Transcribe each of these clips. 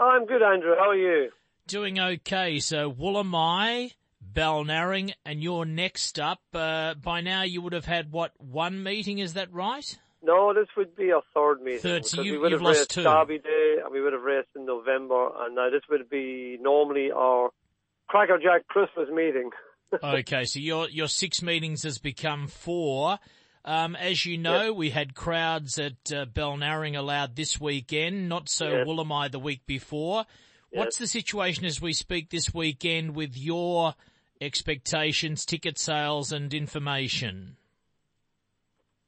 I'm good, Andrew. How are you? Doing okay. So Woolamai, Balnarring, and you're next up. Uh, by now you would have had, what, one meeting, is that right? No, this would be our third meeting. Third, so you, we would have raced two. Derby Day, and we would have raced in November, and now this would be normally our Crackerjack Christmas meeting. okay, so your your six meetings has become four. Um, as you know, Yep. we had crowds at uh, Balnarring allowed this weekend, not so Yes. Woolamai the week before. What's the situation as we speak this weekend with your expectations, ticket sales and information?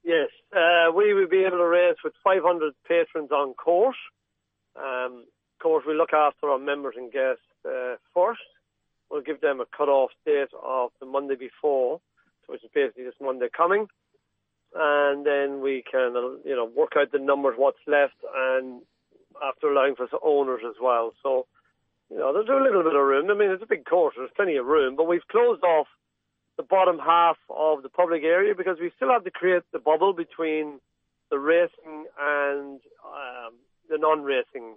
Yes, uh, we would be able to raise with 500 patrons on course. Um, of course, we look after our members and guests uh, first. We'll give them a cut-off date of the Monday before, which is basically this Monday coming. And then we can, you know, work out the numbers, what's left, and after allowing for owners as well. So, you know, there's a little bit of room. I mean, it's a big course. There's plenty of room, but we've closed off the bottom half of the public area because we still have to create the bubble between the racing and um, the non-racing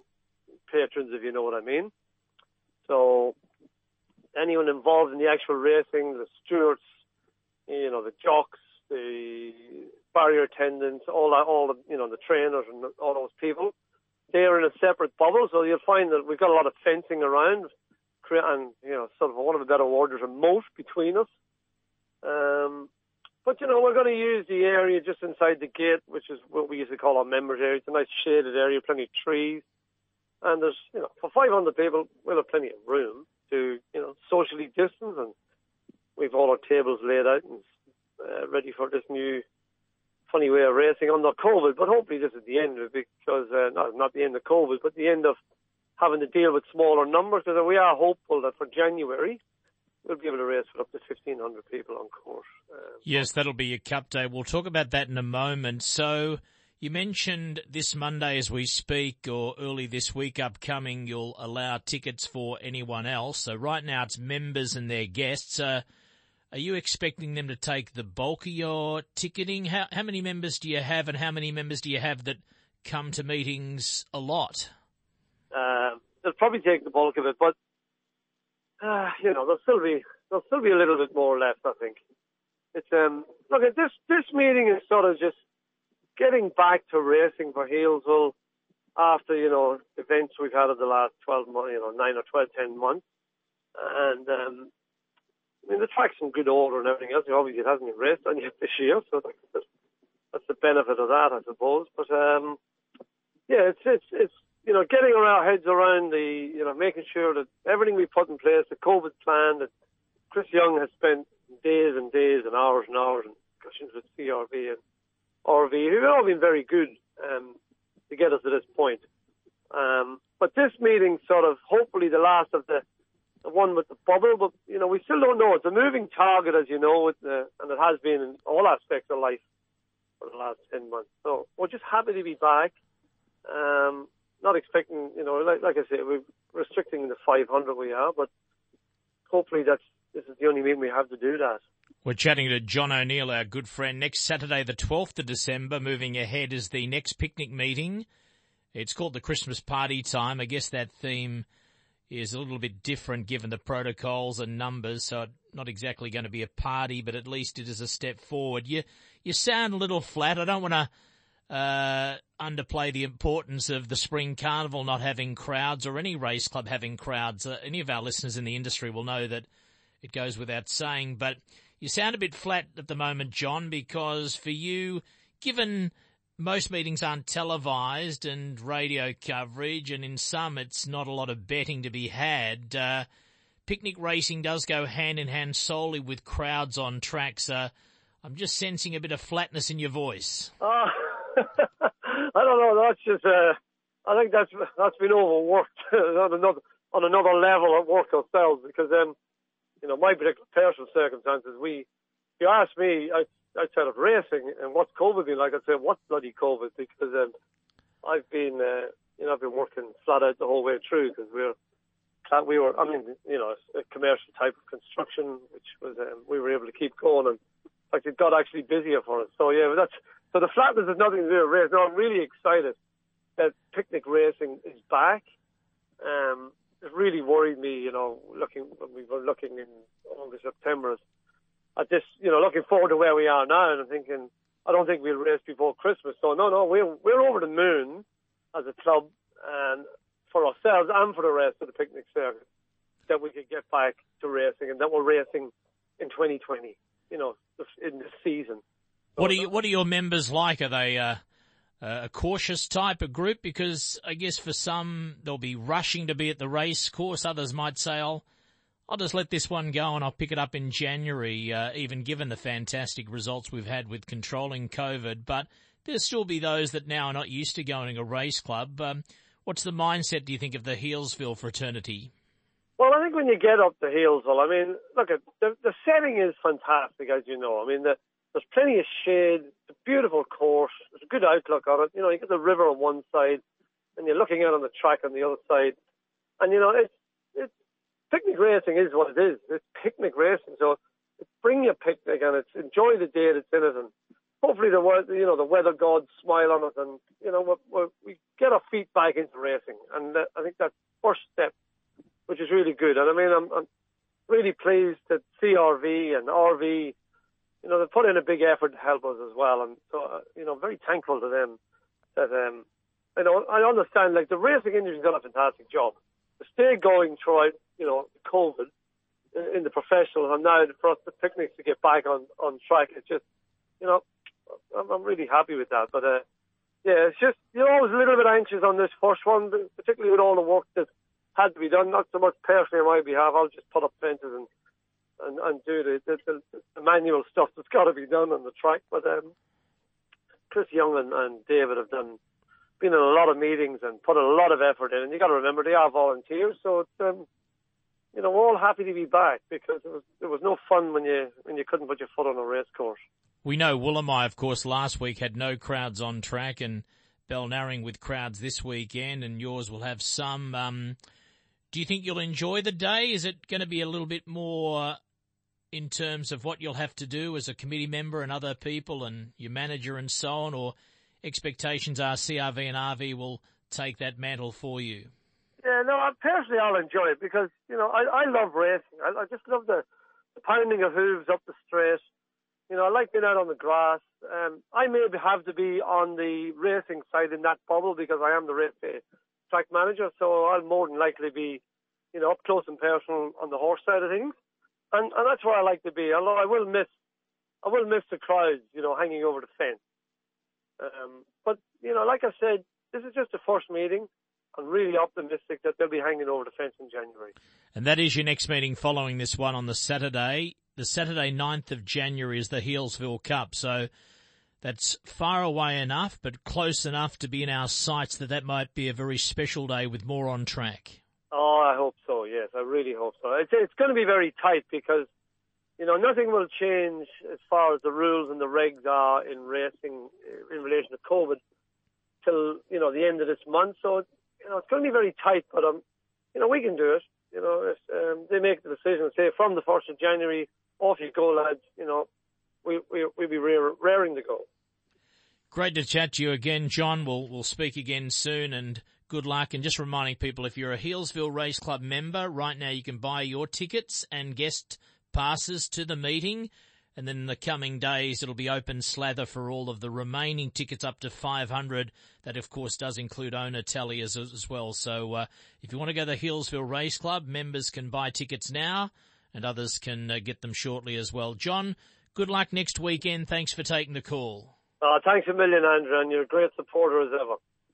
patrons, if you know what I mean. So anyone involved in the actual racing, the stewards, you know, the jocks, the barrier attendants, all all the, you know, the trainers and all those people, they are in a separate bubble. So you'll find that we've got a lot of fencing around, and you know, sort of one of the better words, there's a moat between us. Um, but you know, we're going to use the area just inside the gate, which is what we used to call our members area. It's a nice shaded area, plenty of trees, and there's you know, for 500 people, we'll have plenty of room to you know socially distance, and we've all our tables laid out and uh, ready for this new funny way of racing under COVID. But hopefully, this is the end of it because uh, not not the end of COVID, but the end of having to deal with smaller numbers. Because we are hopeful that for January we'll be able to race with up to 1,500 people on course. Um, Yes, that'll be your cup day. We'll talk about that in a moment. So you mentioned this Monday as we speak or early this week upcoming, you'll allow tickets for anyone else. So right now it's members and their guests. Uh, are you expecting them to take the bulk of your ticketing? How, how many members do you have and how many members do you have that come to meetings a lot? Um, they'll probably take the bulk of it, but uh, you know there'll still be there'll still be a little bit more left. I think it's um look at this this meeting is sort of just getting back to racing for Healesville after you know events we've had in the last twelve months, you know nine or 12, 10 months, and um, I mean the track's in good order and everything else. Obviously it hasn't been raced on yet this year, so that's, the benefit of that, I suppose. But um, yeah, it's it's it's you know getting our heads around the you know making sure that everything we put in place, the COVID plan that Chris Young has spent days and days and hours and hours and discussions with CRV and RV, who've all been very good um, to get us to this point. Um, but this meeting sort of hopefully the last of the the one with the bubble, but you know we still don't know. It's a moving target, as you know, the, and it has been in all aspects of life for the last 10 months. So we're just happy to be back. Um, not expecting, you know, like, like I said, we're restricting the 500 we are, but hopefully that's, this is the only meeting we have to do that. We're chatting to John O'Neill, our good friend. Next Saturday, the 12th of December, moving ahead is the next picnic meeting. It's called the Christmas party time. I guess that theme is a little bit different given the protocols and numbers, so not exactly going to be a party, but at least it is a step forward. You, you sound a little flat. I don't want to, uh, underplay the importance of the spring carnival not having crowds or any race club having crowds. Uh, any of our listeners in the industry will know that it goes without saying, but you sound a bit flat at the moment, John, because for you, given most meetings aren't televised and radio coverage, and in some it's not a lot of betting to be had, uh, picnic racing does go hand in hand solely with crowds on tracks. Uh, I'm just sensing a bit of flatness in your voice. Uh, I don't know. That's just. Uh, I think that's that's been overworked on another on another level at work ourselves because um, you know, my particular personal circumstances. We, if you ask me out- outside of racing and what's COVID been like, I'd say what's bloody COVID because um, I've been, uh, you know, I've been working flat out the whole way through because we're we were, I mean, you know, a commercial type of construction, which was, um, we were able to keep going and fact it got actually busier for us. So yeah, that's, so the flatness has nothing to do with race. No, I'm really excited that picnic racing is back. Um, it really worried me, you know, looking when we were looking in August, September at this, you know, looking forward to where we are now, and I'm thinking, I don't think we'll race before Christmas. So no, no, we're we're over the moon as a club, and for ourselves and for the rest of the picnic circuit, that we could get back to racing, and that we're racing in 2020. You know, in this season. What are you, What are your members like? Are they uh, a cautious type of group? Because I guess for some they'll be rushing to be at the race course. Others might say, "I'll, I'll just let this one go and I'll pick it up in January." Uh, even given the fantastic results we've had with controlling COVID, but there'll still be those that now are not used to going to a race club. Um, what's the mindset? Do you think of the Healesville fraternity? Well, I think when you get up to Healesville, I mean, look, at the, the setting is fantastic, as you know. I mean, the, there's plenty of shade. It's a beautiful course. There's a good outlook on it. You know, you get the river on one side, and you're looking out on the track on the other side. And you know, it's racing is what it is. It's picnic racing. So bring your picnic and it's enjoy the day that's in it, and hopefully the you know the weather gods smile on us, and you know we we get our feet back into racing. And I think that's first step, which is really good. And I mean, I'm, I'm really pleased that CRV and RV you know, they put in a big effort to help us as well. And so, uh, you know, very thankful to them that, um, you know, I understand, like, the racing industry's done a fantastic job. To stay going throughout, you know, COVID in, the professional and now for us, the picnics to get back on, on track, it's just, you know, I'm, I'm really happy with that. But, uh, yeah, it's just, you know, I was a little bit anxious on this first one, particularly with all the work that had to be done, not so much personally on my behalf. I'll just put up fences and and, and do the, the, the, manual stuff that's got to be done on the track. But um, Chris Young and, and David have done been in a lot of meetings and put a lot of effort in. And you got to remember they are volunteers, so it's um, you know we're all happy to be back because it was it was no fun when you when you couldn't put your foot on a race course. We know Woolamai, of course, last week had no crowds on track, and Balnarring with crowds this weekend, and yours will have some. Um, do you think you'll enjoy the day? Is it going to be a little bit more in terms of what you'll have to do as a committee member and other people and your manager and so on, or expectations are CRV and RV will take that mantle for you? Yeah, no, I personally I'll enjoy it because, you know, I, I love racing. I, I just love the, the pounding of hooves up the straight. You know, I like being out on the grass. Um, I may have to be on the racing side in that bubble because I am the race uh, track manager, so I'll more than likely be, you know, up close and personal on the horse side of things and and that's where I like to be. Although I will miss, I will miss the crowds, you know, hanging over the fence. Um, but you know, like I said, this is just the first meeting. I'm really optimistic that they'll be hanging over the fence in January. And that is your next meeting following this one on the Saturday. The Saturday 9th of January is the Healesville Cup. So that's far away enough, but close enough to be in our sights that that might be a very special day with more on track. Oh, I hope so. Yes, I really hope so. It's it's going to be very tight because you know nothing will change as far as the rules and the regs are in racing in relation to COVID till you know the end of this month. So you know it's going to be very tight, but um, you know we can do it. You know if um, they make the decision, say from the first of January, off you go, lads. You know we we we'll be raring to go. Great to chat to you again, John. We'll we'll speak again soon and good luck. And just reminding people, if you're a Healesville Race Club member, right now you can buy your tickets and guest passes to the meeting. And then in the coming days, it'll be open slather for all of the remaining tickets up to 500. That, of course, does include owner tally as, as well. So, uh, if you want to go to the Healesville Race Club, members can buy tickets now and others can uh, get them shortly as well. John, good luck next weekend. Thanks for taking the call. Uh, thanks a million, Andrew, and you're a great supporter as ever.